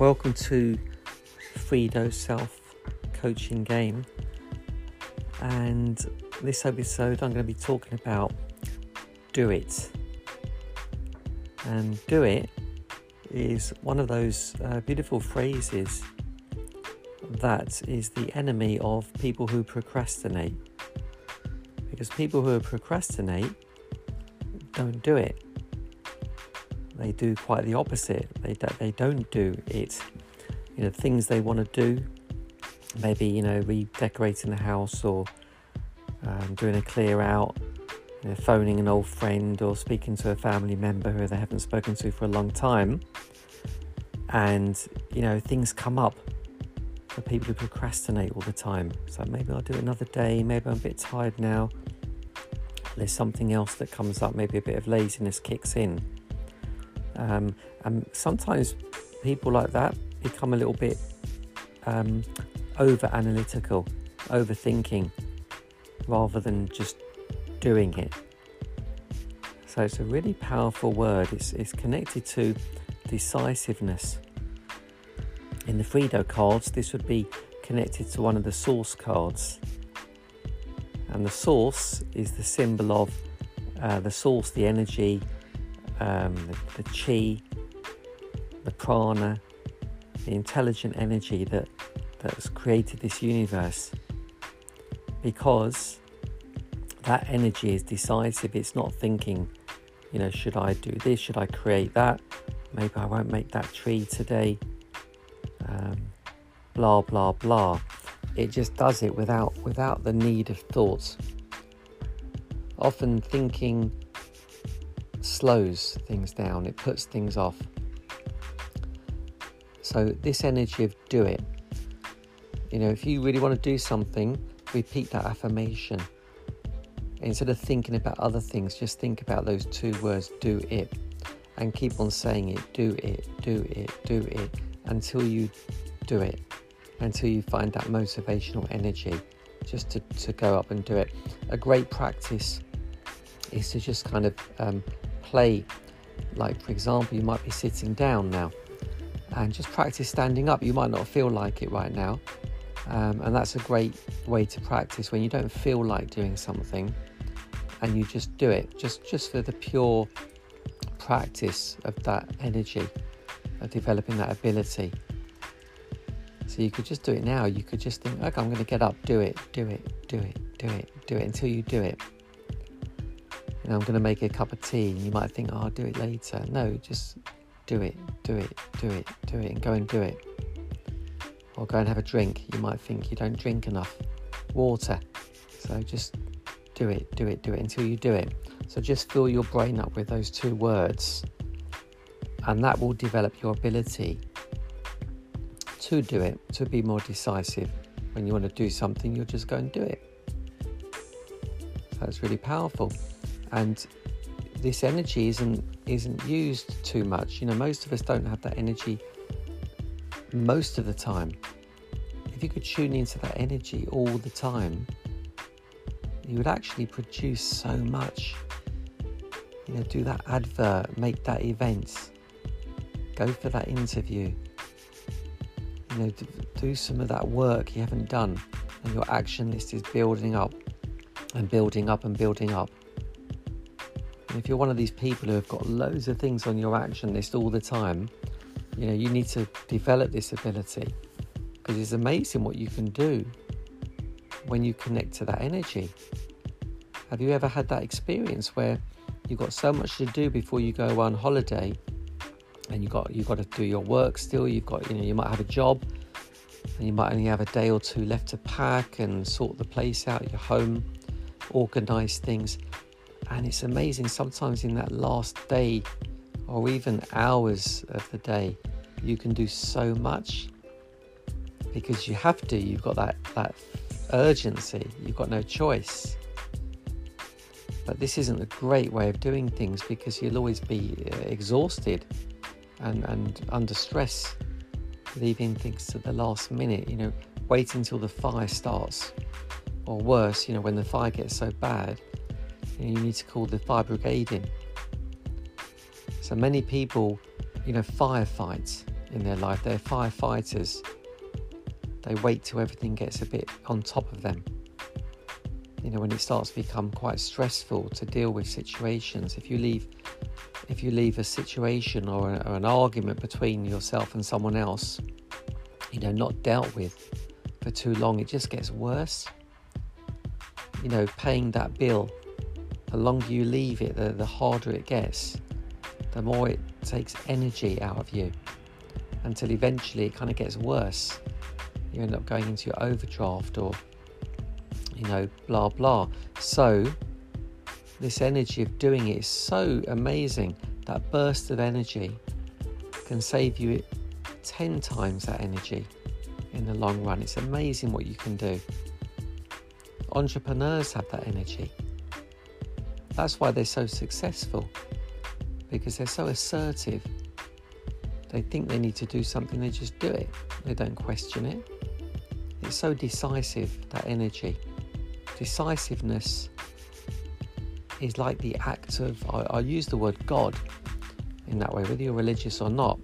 Welcome to Fredo Self Coaching Game. And this episode, I'm going to be talking about do it. And do it is one of those uh, beautiful phrases that is the enemy of people who procrastinate. Because people who procrastinate don't do it they do quite the opposite. They they don't do it. You know, things they want to do, maybe you know, redecorating the house or um, doing a clear out, you know, phoning an old friend or speaking to a family member who they haven't spoken to for a long time. And you know, things come up for people who procrastinate all the time. So maybe I'll do another day. Maybe I'm a bit tired now. There's something else that comes up. Maybe a bit of laziness kicks in um, and sometimes people like that become a little bit um, over analytical, overthinking, rather than just doing it. So it's a really powerful word. It's, it's connected to decisiveness. In the Fredo cards, this would be connected to one of the source cards. And the source is the symbol of uh, the source, the energy, um, the, the chi, the prana, the intelligent energy that that's created this universe. Because that energy is decisive. It's not thinking, you know, should I do this? Should I create that? Maybe I won't make that tree today. Um, blah blah blah. It just does it without without the need of thoughts. Often thinking slows things down, it puts things off. So, this energy of do it, you know, if you really want to do something, repeat that affirmation. Instead of thinking about other things, just think about those two words do it and keep on saying it do it, do it, do it until you do it, until you find that motivational energy just to, to go up and do it. A great practice is to just kind of um, play. Like, for example, you might be sitting down now and just practice standing up. You might not feel like it right now. Um, and that's a great way to practice when you don't feel like doing something and you just do it just just for the pure practice of that energy of developing that ability so you could just do it now you could just think okay i'm going to get up do it do it do it do it do it until you do it you know, I'm going to make a cup of tea, and you might think, oh, I'll do it later. No, just do it, do it, do it, do it, and go and do it. Or go and have a drink. You might think you don't drink enough water. So just do it, do it, do it until you do it. So just fill your brain up with those two words, and that will develop your ability to do it, to be more decisive. When you want to do something, you'll just go and do it. So it's really powerful and this energy isn't isn't used too much. You know, most of us don't have that energy most of the time. If you could tune into that energy all the time, you would actually produce so much. You know, do that advert, make that event, go for that interview. You know, do some of that work you haven't done, and your action list is building up and building up and building up. If you're one of these people who have got loads of things on your action list all the time, you know, you need to develop this ability because it's amazing what you can do when you connect to that energy. Have you ever had that experience where you've got so much to do before you go on holiday and you got you've got to do your work still, you've got you know, you might have a job and you might only have a day or two left to pack and sort the place out, your home, organize things. And it's amazing sometimes in that last day or even hours of the day, you can do so much because you have to. You've got that, that urgency, you've got no choice. But this isn't a great way of doing things because you'll always be uh, exhausted and, and under stress, leaving things to the last minute, you know, wait until the fire starts. Or worse, you know, when the fire gets so bad, you need to call the fire brigade in. So many people, you know, firefights in their life. They're firefighters. They wait till everything gets a bit on top of them. You know, when it starts to become quite stressful to deal with situations, if you leave if you leave a situation or, a, or an argument between yourself and someone else, you know, not dealt with for too long, it just gets worse. You know, paying that bill, the longer you leave it, the, the harder it gets, the more it takes energy out of you until eventually it kind of gets worse. You end up going into your overdraft or, you know, blah blah. So, this energy of doing it is so amazing. That burst of energy can save you 10 times that energy in the long run. It's amazing what you can do. Entrepreneurs have that energy. That's why they're so successful because they're so assertive. They think they need to do something, they just do it. They don't question it. It's so decisive, that energy. Decisiveness is like the act of, I, I use the word God in that way, whether you're religious or not,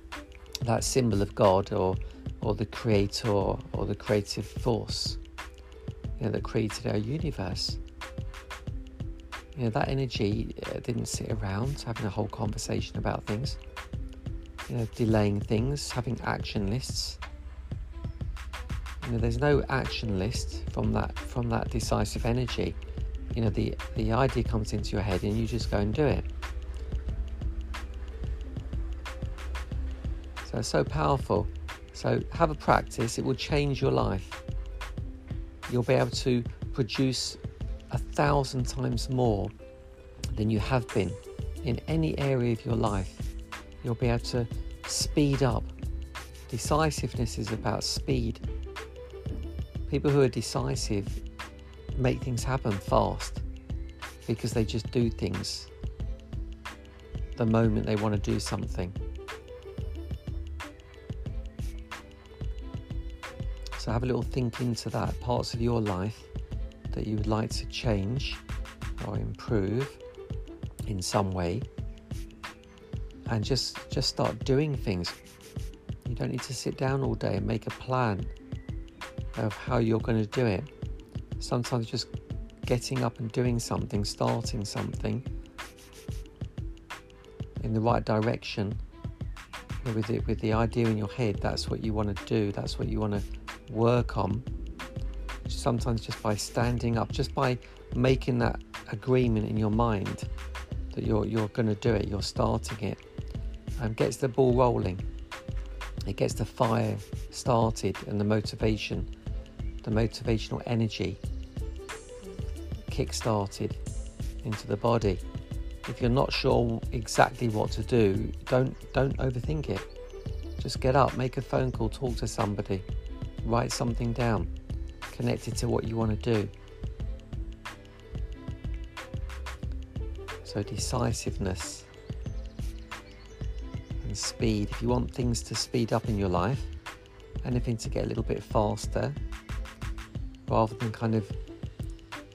that symbol of God or, or the creator or the creative force you know, that created our universe. You know, that energy uh, didn't sit around having a whole conversation about things, you know, delaying things, having action lists. You know, there's no action list from that from that decisive energy. You know the the idea comes into your head and you just go and do it. So so powerful. So have a practice. It will change your life. You'll be able to produce a thousand times more than you have been in any area of your life. You'll be able to speed up. Decisiveness is about speed. People who are decisive make things happen fast because they just do things the moment they want to do something. So have a little think into that parts of your life that you would like to change or improve in some way. And just just start doing things. You don't need to sit down all day and make a plan of how you're going to do it. Sometimes just getting up and doing something, starting something in the right direction with it with the idea in your head that's what you want to do that's what you want to work on sometimes just by standing up just by making that agreement in your mind that you're you're going to do it you're starting it and gets the ball rolling it gets the fire started and the motivation the motivational energy kick-started into the body. If you're not sure exactly what to do, don't don't overthink it. Just get up, make a phone call, talk to somebody, write something down, connect it to what you want to do. So decisiveness and speed. If you want things to speed up in your life, anything to get a little bit faster, rather than kind of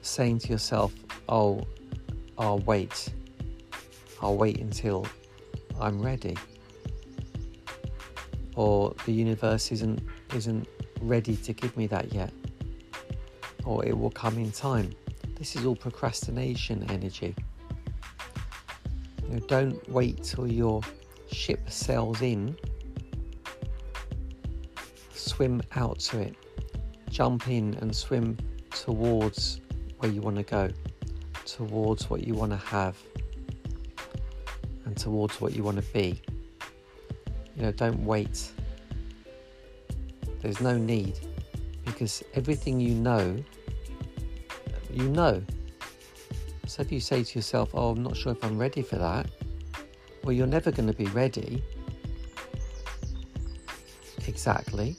saying to yourself, oh, I'll wait. I'll wait until I'm ready. Or the universe isn't isn't ready to give me that yet. Or it will come in time. This is all procrastination energy. You know, don't wait till your ship sails in. Swim out to it. Jump in and swim towards where you want to go, towards what you want to have, and towards what you want to be. You know, don't wait. There's no need because everything you know, you know. So if you say to yourself, Oh, I'm not sure if I'm ready for that, well, you're never going to be ready. Exactly.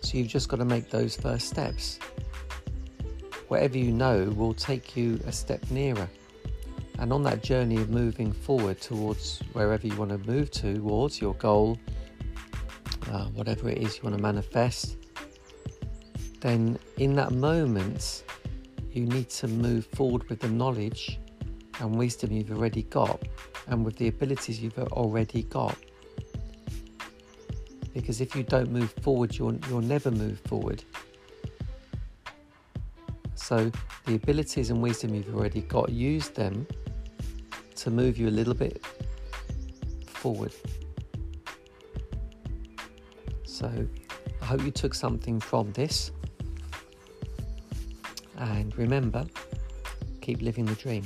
So you've just got to make those first steps whatever you know will take you a step nearer. And on that journey of moving forward towards wherever you want to move towards your goal, uh, whatever it is you want to manifest, then in that moment, you need to move forward with the knowledge and wisdom you've already got and with the abilities you've already got. Because if you don't move forward, you'll, you'll never move forward. So, the abilities and wisdom you've already got, use them to move you a little bit forward. So, I hope you took something from this. And remember, keep living the dream.